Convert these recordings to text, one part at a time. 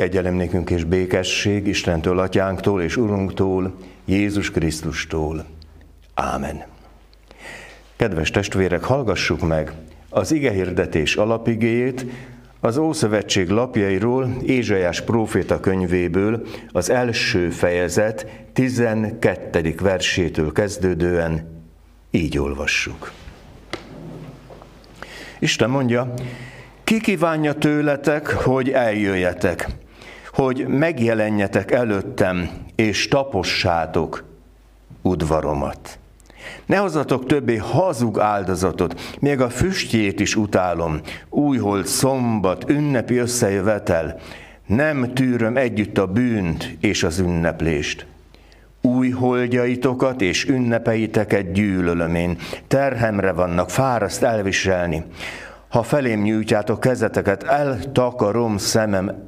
Kegyelem nékünk és békesség Istentől, Atyánktól és Urunktól, Jézus Krisztustól. Ámen. Kedves testvérek, hallgassuk meg az igehirdetés alapigéjét, az Ószövetség lapjairól, Ézsajás próféta könyvéből, az első fejezet 12. versétől kezdődően így olvassuk. Isten mondja, ki kívánja tőletek, hogy eljöjjetek, hogy megjelenjetek előttem, és tapossátok udvaromat. Ne hozzatok többé hazug áldozatot, még a füstjét is utálom, újhold, szombat, ünnepi összejövetel, nem tűröm együtt a bűnt és az ünneplést. Új holdjaitokat és ünnepeiteket gyűlölöm én, terhemre vannak, fáraszt elviselni. Ha felém nyújtjátok kezeteket, eltakarom szemem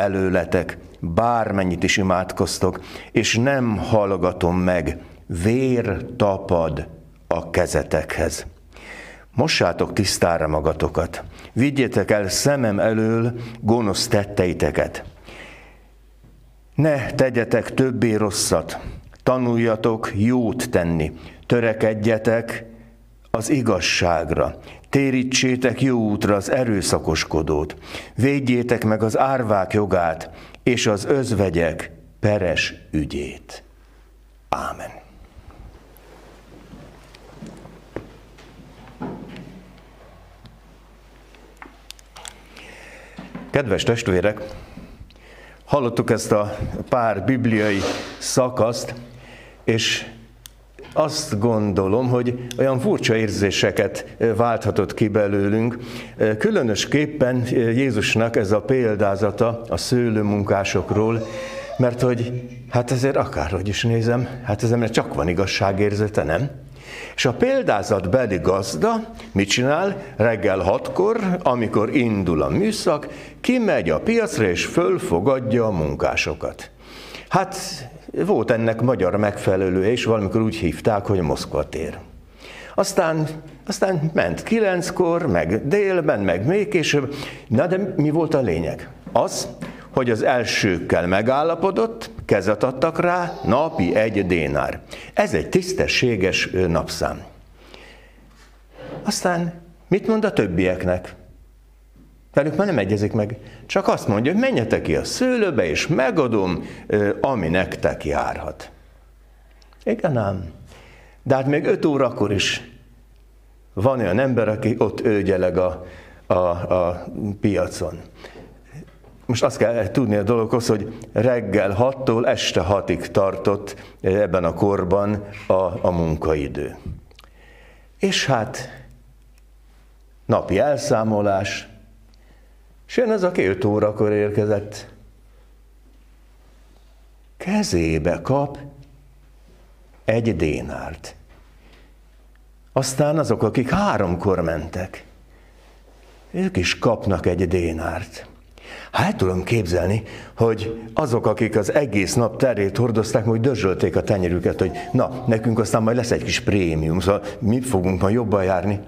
előletek, bármennyit is imádkoztok, és nem hallgatom meg, vér tapad a kezetekhez. Mossátok tisztára magatokat, vigyétek el szemem elől gonosz tetteiteket. Ne tegyetek többé rosszat, tanuljatok jót tenni, törekedjetek az igazságra, térítsétek jó útra az erőszakoskodót, védjétek meg az árvák jogát és az özvegyek peres ügyét. Ámen. Kedves testvérek, hallottuk ezt a pár bibliai szakaszt, és azt gondolom, hogy olyan furcsa érzéseket válthatott ki belőlünk. Különösképpen Jézusnak ez a példázata a szőlőmunkásokról, mert hogy hát ezért akárhogy is nézem, hát ez csak van igazságérzete, nem? És a példázat beli gazda mit csinál? Reggel hatkor, amikor indul a műszak, kimegy a piacra és fölfogadja a munkásokat. Hát volt ennek magyar megfelelője, és valamikor úgy hívták, hogy Moszkva tér. Aztán, aztán ment kilenckor, meg délben, meg még később. Na de mi volt a lényeg? Az, hogy az elsőkkel megállapodott, kezet adtak rá, napi egy dénár. Ez egy tisztességes napszám. Aztán mit mond a többieknek? Velük már nem egyezik meg. Csak azt mondja, hogy menjetek ki a szőlőbe, és megadom, ami nektek járhat. Igen ám. De hát még öt órakor is van olyan ember, aki ott őgyeleg a, a, a piacon. Most azt kell tudni a dologhoz, hogy reggel 6-tól este 6-ig tartott ebben a korban a, a munkaidő. És hát napi elszámolás, és jön az, aki 5 órakor érkezett. Kezébe kap egy dénárt. Aztán azok, akik háromkor mentek, ők is kapnak egy dénárt. Hát tudom képzelni, hogy azok, akik az egész nap terét hordozták, hogy dörzsölték a tenyerüket, hogy na, nekünk aztán majd lesz egy kis prémium, szóval mi fogunk majd jobban járni.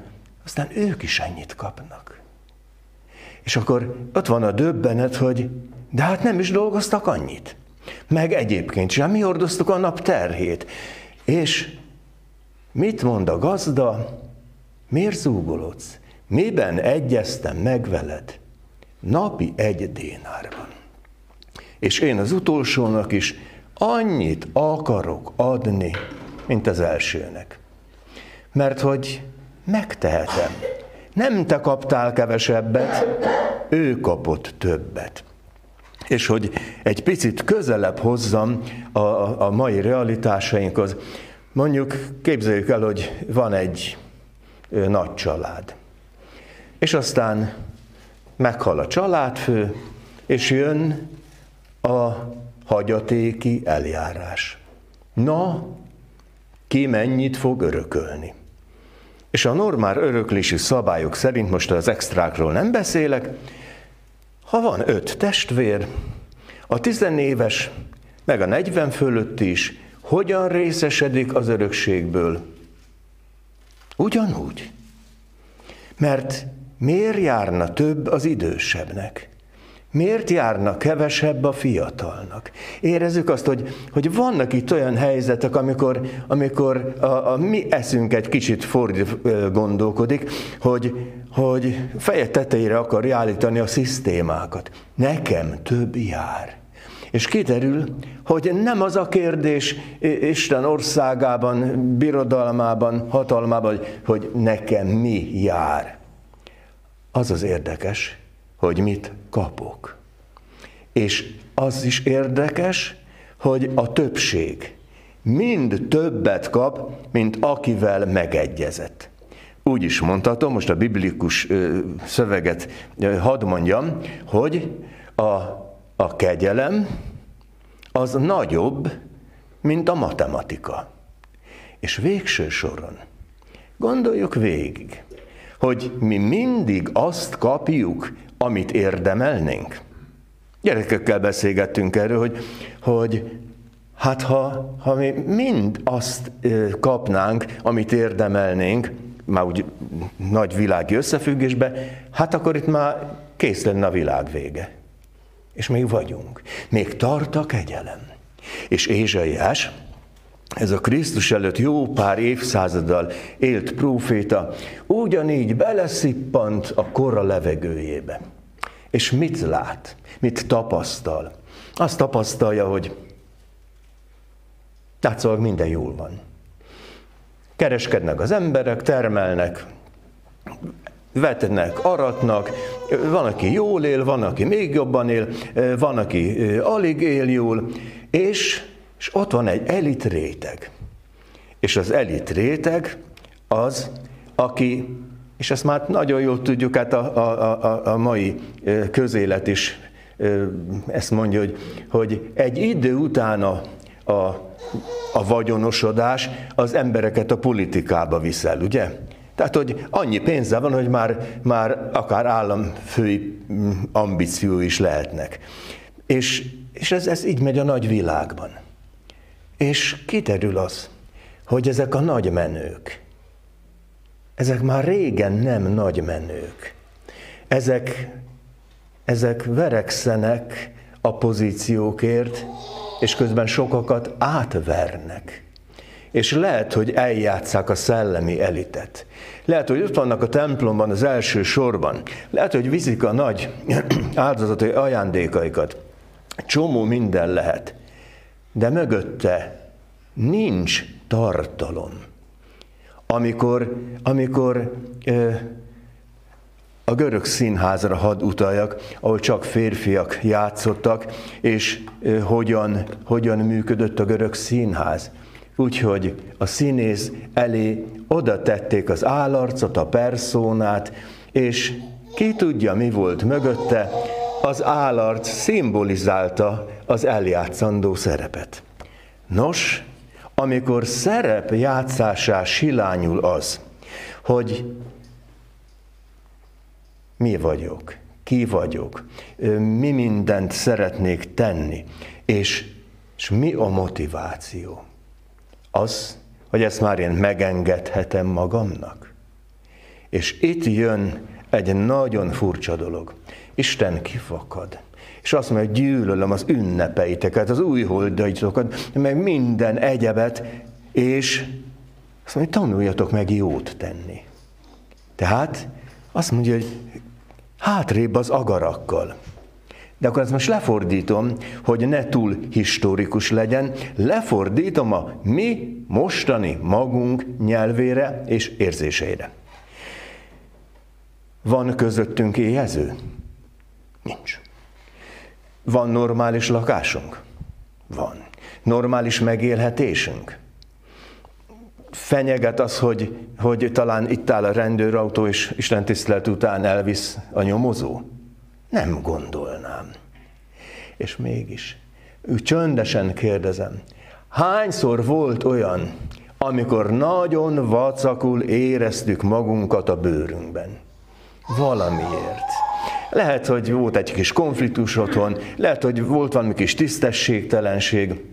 Aztán ők is ennyit kapnak. És akkor ott van a döbbenet, hogy de hát nem is dolgoztak annyit. Meg egyébként sem, mi hordoztuk a nap terhét. És mit mond a gazda? Miért zúgolodsz? Miben egyeztem meg veled? Napi egy dénár van. És én az utolsónak is annyit akarok adni, mint az elsőnek. Mert hogy megtehetem. Nem te kaptál kevesebbet, ő kapott többet. És hogy egy picit közelebb hozzam a, a mai realitásainkhoz, mondjuk képzeljük el, hogy van egy nagy család. És aztán meghal a családfő, és jön a hagyatéki eljárás. Na, ki mennyit fog örökölni? És a normál öröklési szabályok szerint, most az extrákról nem beszélek, ha van öt testvér, a tizenéves, meg a negyven fölött is, hogyan részesedik az örökségből? Ugyanúgy. Mert miért járna több az idősebbnek? Miért járnak kevesebb a fiatalnak? Érezzük azt, hogy, hogy vannak itt olyan helyzetek, amikor, amikor a, a mi eszünk egy kicsit fordít gondolkodik, hogy, hogy feje tetejére akarja állítani a szisztémákat. Nekem több jár. És kiderül, hogy nem az a kérdés Isten országában, birodalmában, hatalmában, hogy nekem mi jár. Az az érdekes, hogy mit kapok. És az is érdekes, hogy a többség mind többet kap, mint akivel megegyezett. Úgy is mondhatom, most a biblikus szöveget hadd mondjam, hogy a, a kegyelem az nagyobb, mint a matematika. És végső soron gondoljuk végig, hogy mi mindig azt kapjuk, amit érdemelnénk. Gyerekekkel beszélgettünk erről, hogy, hogy hát ha, ha mi mind azt kapnánk, amit érdemelnénk, már úgy nagy világi összefüggésbe, hát akkor itt már kész lenne a világ vége. És még vagyunk. Még tart a kegyelem. És Ézsaiás, ez a Krisztus előtt jó pár évszázaddal élt próféta, ugyanígy beleszippant a korra levegőjébe. És mit lát? Mit tapasztal? Azt tapasztalja, hogy látszólag minden jól van. Kereskednek az emberek, termelnek, vetnek, aratnak, van, aki jól él, van, aki még jobban él, van, aki alig él jól, és, és ott van egy elit réteg. És az elit réteg az, aki, és ezt már nagyon jól tudjuk, hát a, a, a, a mai közélet is ezt mondja, hogy, hogy egy idő után a, a, a vagyonosodás az embereket a politikába viszel, ugye? Tehát, hogy annyi pénze van, hogy már, már akár államfői ambíció is lehetnek. És, és ez, ez így megy a nagy világban. És kiterül az, hogy ezek a nagy menők, ezek már régen nem nagy menők. Ezek, ezek verekszenek a pozíciókért, és közben sokakat átvernek. És lehet, hogy eljátszák a szellemi elitet. Lehet, hogy ott vannak a templomban az első sorban. Lehet, hogy viszik a nagy áldozatai ajándékaikat. Csomó minden lehet. De mögötte nincs tartalom. Amikor, amikor a görög színházra hadd utaljak, ahol csak férfiak játszottak, és hogyan, hogyan működött a görög színház. Úgyhogy a színész elé oda tették az állarcot, a perszónát, és ki tudja, mi volt mögötte, az állarc szimbolizálta az eljátszandó szerepet. Nos, amikor szerep játszásá silányul az, hogy mi vagyok, ki vagyok, mi mindent szeretnék tenni, és, és mi a motiváció. Az, hogy ezt már én megengedhetem magamnak. És itt jön egy nagyon furcsa dolog. Isten kifakad. És azt mondja, hogy gyűlölöm az ünnepeiteket, az új holdaitokat, meg minden egyebet, és azt mondja, tanuljatok meg jót tenni. Tehát azt mondja, hogy hátrébb az agarakkal. De akkor ezt most lefordítom, hogy ne túl historikus legyen, lefordítom a mi mostani magunk nyelvére és érzéseire. Van közöttünk éhező? Nincs. Van normális lakásunk? Van. Normális megélhetésünk? fenyeget az, hogy, hogy talán itt áll a rendőrautó, és Isten tisztelet után elvisz a nyomozó? Nem gondolnám. És mégis, ő csöndesen kérdezem, hányszor volt olyan, amikor nagyon vacakul éreztük magunkat a bőrünkben? Valamiért. Lehet, hogy volt egy kis konfliktus otthon, lehet, hogy volt valami kis tisztességtelenség,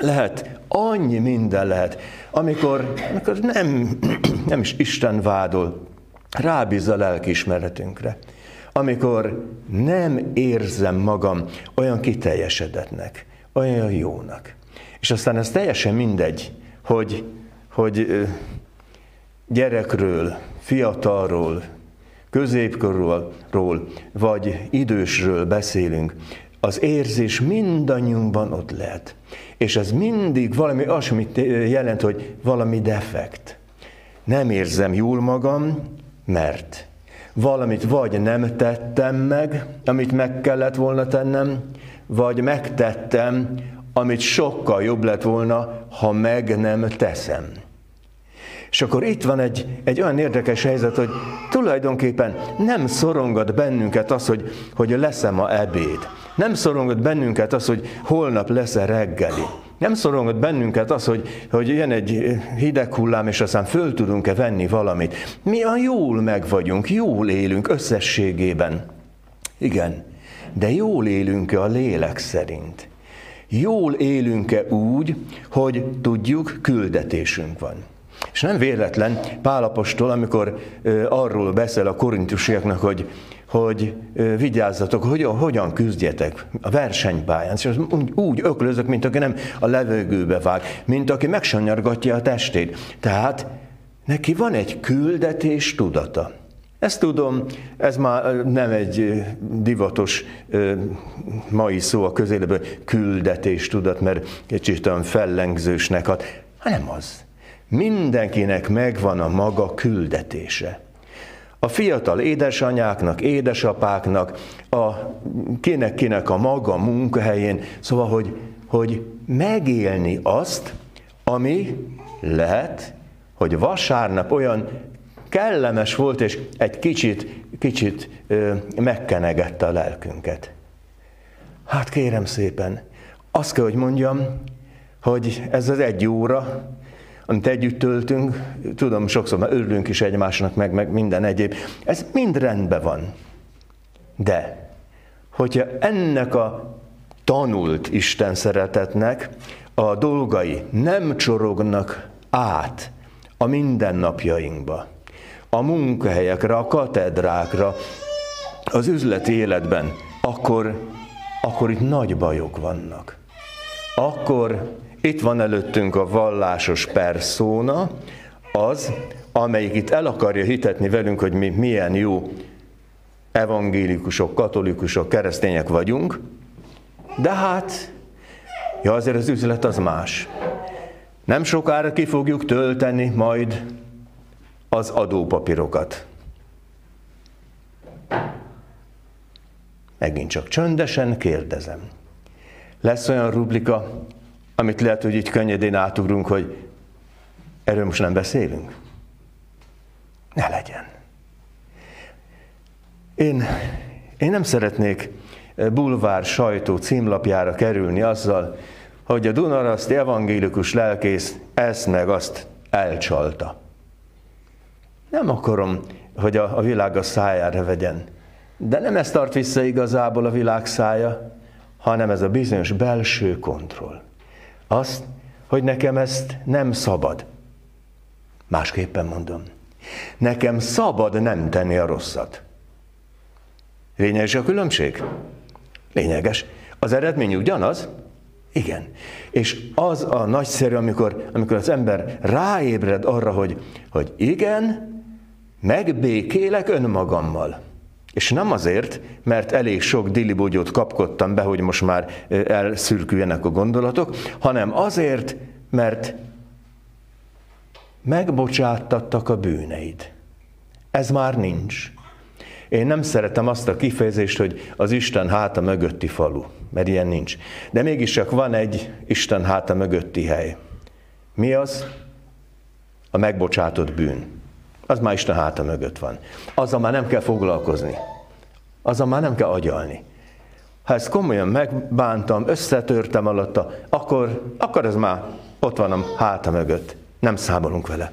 lehet, annyi minden lehet, amikor, amikor nem, nem is Isten vádol, rábízza a lelkiismeretünkre. amikor nem érzem magam olyan kiteljesedetnek, olyan jónak. És aztán ez teljesen mindegy, hogy, hogy gyerekről, fiatalról, középkorról, vagy idősről beszélünk, az érzés mindannyiunkban ott lehet. És ez mindig valami asmit jelent, hogy valami defekt. Nem érzem jól magam, mert valamit vagy nem tettem meg, amit meg kellett volna tennem, vagy megtettem, amit sokkal jobb lett volna, ha meg nem teszem. És akkor itt van egy, egy olyan érdekes helyzet, hogy tulajdonképpen nem szorongat bennünket az, hogy, hogy lesz-e ma ebéd. Nem szorongat bennünket az, hogy holnap lesz-e reggeli. Nem szorongat bennünket az, hogy, hogy jön egy hideg hullám, és aztán föl tudunk-e venni valamit. Mi a jól meg vagyunk, jól élünk összességében. Igen, de jól élünk-e a lélek szerint? Jól élünk-e úgy, hogy tudjuk, küldetésünk van. És nem véletlen Pálapostól, amikor arról beszél a korintusiaknak, hogy, hogy vigyázzatok, hogy hogyan küzdjetek a versenypályán. És úgy, úgy öklözök, mint aki nem a levegőbe vág, mint aki megsanyargatja a testét. Tehát neki van egy küldetés tudata. Ezt tudom, ez már nem egy divatos mai szó a közéleből, küldetés tudat, mert kicsit olyan fellengzősnek hat, hanem az. Mindenkinek megvan a maga küldetése. A fiatal édesanyáknak, édesapáknak, a kinek-kinek a maga munkahelyén, szóval, hogy, hogy megélni azt, ami lehet, hogy vasárnap olyan kellemes volt, és egy kicsit, kicsit ö, megkenegette a lelkünket. Hát kérem szépen, azt kell, hogy mondjam, hogy ez az egy óra, amit együtt töltünk, tudom, sokszor már örülünk is egymásnak, meg, meg minden egyéb, ez mind rendben van. De, hogyha ennek a tanult Isten szeretetnek a dolgai nem csorognak át a mindennapjainkba, a munkahelyekre, a katedrákra, az üzleti életben, akkor, akkor itt nagy bajok vannak. Akkor itt van előttünk a vallásos perszóna, az, amelyik itt el akarja hitetni velünk, hogy mi milyen jó evangélikusok, katolikusok, keresztények vagyunk, de hát, ja azért az üzlet az más. Nem sokára ki fogjuk tölteni majd az adópapírokat. Megint csak csöndesen kérdezem. Lesz olyan rubrika, amit lehet, hogy így könnyedén átugrunk, hogy erről most nem beszélünk. Ne legyen. Én, én nem szeretnék bulvár sajtó címlapjára kerülni azzal, hogy a Dunaraszti evangélikus lelkész ezt meg azt elcsalta. Nem akarom, hogy a, a világ a szájára vegyen. De nem ez tart vissza igazából a világ szája, hanem ez a bizonyos belső kontroll. Azt, hogy nekem ezt nem szabad. Másképpen mondom. Nekem szabad nem tenni a rosszat. Lényeges a különbség? Lényeges. Az eredmény ugyanaz? Igen. És az a nagyszerű, amikor, amikor az ember ráébred arra, hogy, hogy igen, megbékélek önmagammal. És nem azért, mert elég sok dilibogyót kapkodtam be, hogy most már elszürküljenek a gondolatok, hanem azért, mert megbocsáttattak a bűneid. Ez már nincs. Én nem szeretem azt a kifejezést, hogy az Isten háta mögötti falu, mert ilyen nincs. De mégis csak van egy Isten háta mögötti hely. Mi az? A megbocsátott bűn az már Isten háta mögött van. Azzal már nem kell foglalkozni. Azzal már nem kell agyalni. Ha ezt komolyan megbántam, összetörtem alatta, akkor, akkor ez már ott van a háta mögött. Nem számolunk vele.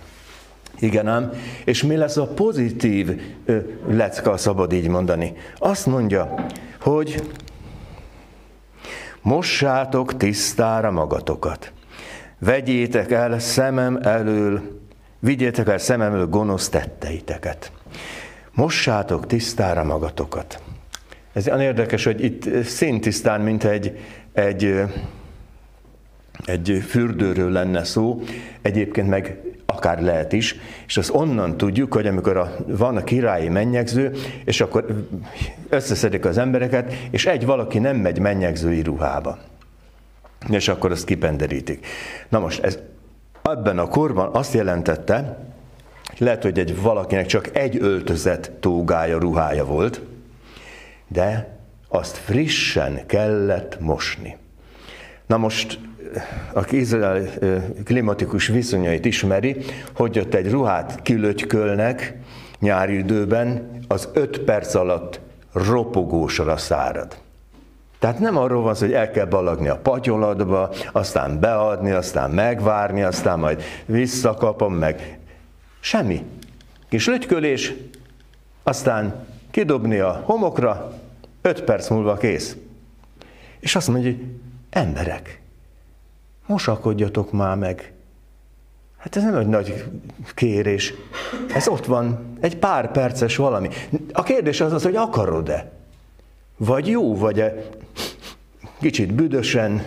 Igen ám, és mi lesz a pozitív ö, lecka, szabad így mondani? Azt mondja, hogy mossátok tisztára magatokat. Vegyétek el szemem elől Vigyétek el szememről gonosz tetteiteket. Mossátok tisztára magatokat. Ez olyan érdekes, hogy itt széntisztán, mint egy, egy, egy fürdőről lenne szó, egyébként meg akár lehet is, és azt onnan tudjuk, hogy amikor a, van a királyi mennyegző, és akkor összeszedik az embereket, és egy valaki nem megy mennyegzői ruhába. És akkor azt kipenderítik. Na most ez ebben a korban azt jelentette, lehet, hogy egy valakinek csak egy öltözet tógája, ruhája volt, de azt frissen kellett mosni. Na most, aki Izrael klimatikus viszonyait ismeri, hogy ott egy ruhát kilötykölnek nyári időben, az öt perc alatt ropogósra szárad. Tehát nem arról van szó, hogy el kell balagni a patyolatba, aztán beadni, aztán megvárni, aztán majd visszakapom, meg semmi. Kis lötykölés, aztán kidobni a homokra, öt perc múlva kész. És azt mondja, hogy emberek, mosakodjatok már meg. Hát ez nem egy nagy kérés. Ez ott van, egy pár perces valami. A kérdés az az, hogy akarod-e? Vagy jó vagy-e kicsit büdösen,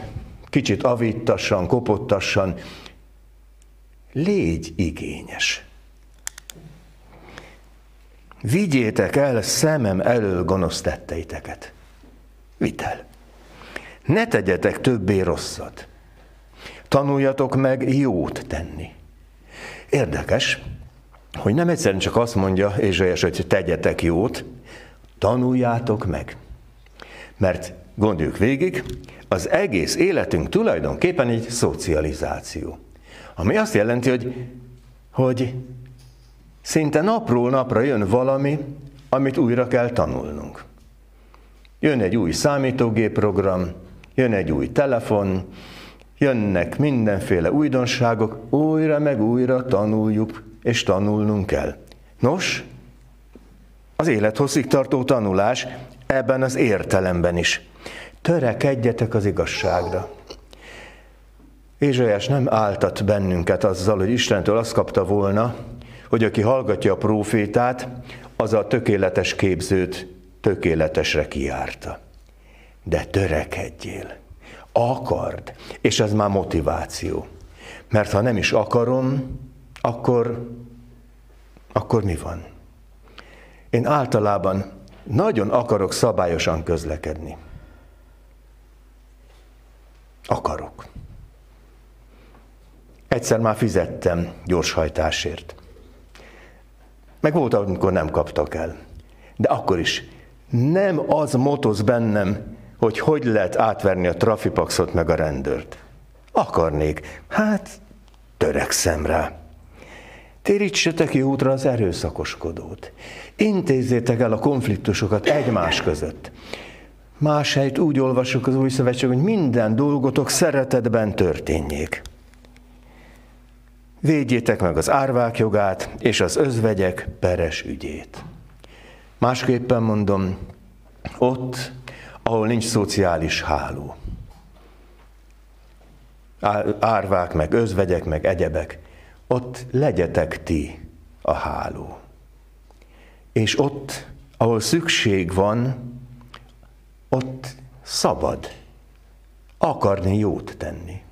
kicsit avittassan, kopottassan. Légy igényes. Vigyétek el szemem elől gonosz tetteiteket. Vidd. Ne tegyetek többé rosszat. Tanuljatok meg jót tenni. Érdekes, hogy nem egyszerűen csak azt mondja Ézsaiás, hogy tegyetek jót, tanuljátok meg. Mert gondoljuk végig, az egész életünk tulajdonképpen egy szocializáció. Ami azt jelenti, hogy, hogy szinte napról napra jön valami, amit újra kell tanulnunk. Jön egy új számítógépprogram, jön egy új telefon, jönnek mindenféle újdonságok, újra meg újra tanuljuk, és tanulnunk kell. Nos, az élethosszig tartó tanulás ebben az értelemben is. Törekedjetek az igazságra. Ézsaiás nem áltat bennünket azzal, hogy Istentől azt kapta volna, hogy aki hallgatja a prófétát, az a tökéletes képzőt tökéletesre kiárta. De törekedjél, akard, és ez már motiváció. Mert ha nem is akarom, akkor, akkor mi van? Én általában nagyon akarok szabályosan közlekedni. Akarok. Egyszer már fizettem gyorshajtásért. Meg volt, amikor nem kaptak el. De akkor is nem az motoz bennem, hogy hogy lehet átverni a trafipaxot meg a rendőrt. Akarnék. Hát, törekszem rá. Térítsetek ki útra az erőszakoskodót. Intézzétek el a konfliktusokat egymás között. Más helyt úgy olvasok az új szövetség, hogy minden dolgotok szeretetben történjék. Védjétek meg az árvák jogát és az özvegyek peres ügyét. Másképpen mondom, ott, ahol nincs szociális háló. Árvák, meg özvegyek, meg egyebek, ott legyetek ti a háló. És ott, ahol szükség van, ott szabad akarni jót tenni.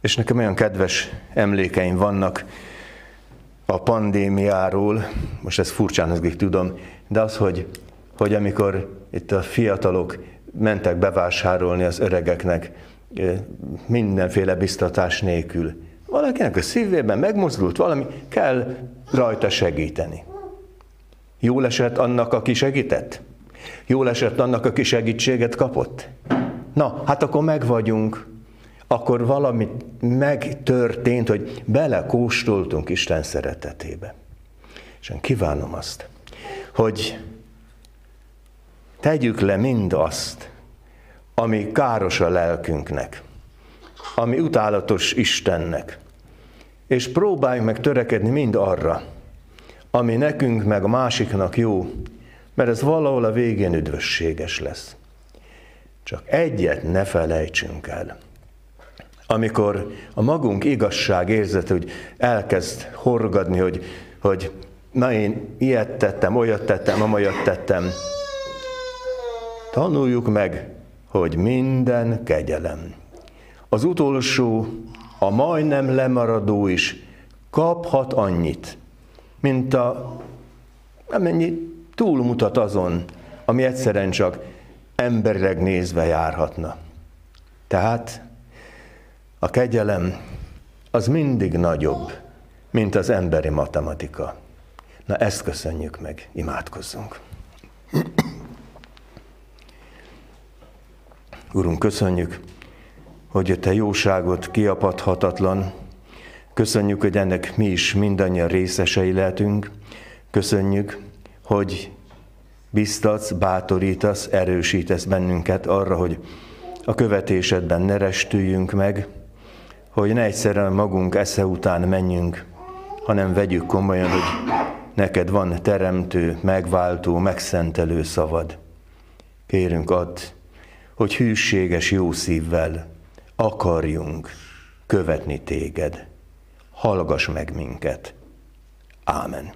És nekem olyan kedves emlékeim vannak a pandémiáról, most ez furcsán hangzik, tudom, de az, hogy, hogy amikor itt a fiatalok mentek bevásárolni az öregeknek mindenféle biztatás nélkül, valakinek a szívében megmozdult valami, kell rajta segíteni. Jól esett annak, aki segített? Jól esett annak, aki segítséget kapott? Na, hát akkor meg vagyunk, akkor valami megtörtént, hogy belekóstoltunk Isten szeretetébe. És én kívánom azt, hogy tegyük le mind azt, ami káros a lelkünknek, ami utálatos Istennek, és próbáljunk meg törekedni mind arra, ami nekünk meg a másiknak jó, mert ez valahol a végén üdvösséges lesz. Csak egyet ne felejtsünk el. Amikor a magunk igazság érzete, hogy elkezd horgadni, hogy, hogy na én ilyet tettem, olyat tettem, amolyat tettem. Tanuljuk meg, hogy minden kegyelem. Az utolsó, a majdnem lemaradó is kaphat annyit, mint a, amennyi túlmutat azon, ami egyszerűen csak emberileg nézve járhatna. Tehát a kegyelem az mindig nagyobb, mint az emberi matematika. Na ezt köszönjük meg, imádkozzunk. Urunk, köszönjük, hogy Te jóságot kiapadhatatlan. Köszönjük, hogy ennek mi is mindannyian részesei lehetünk. Köszönjük, hogy biztatsz, bátorítasz, erősítesz bennünket arra, hogy a követésedben ne restüljünk meg, hogy ne egyszerűen magunk esze után menjünk, hanem vegyük komolyan, hogy neked van teremtő, megváltó, megszentelő szavad. Kérünk add, hogy hűséges jó szívvel akarjunk követni téged. Hallgass meg minket. Ámen.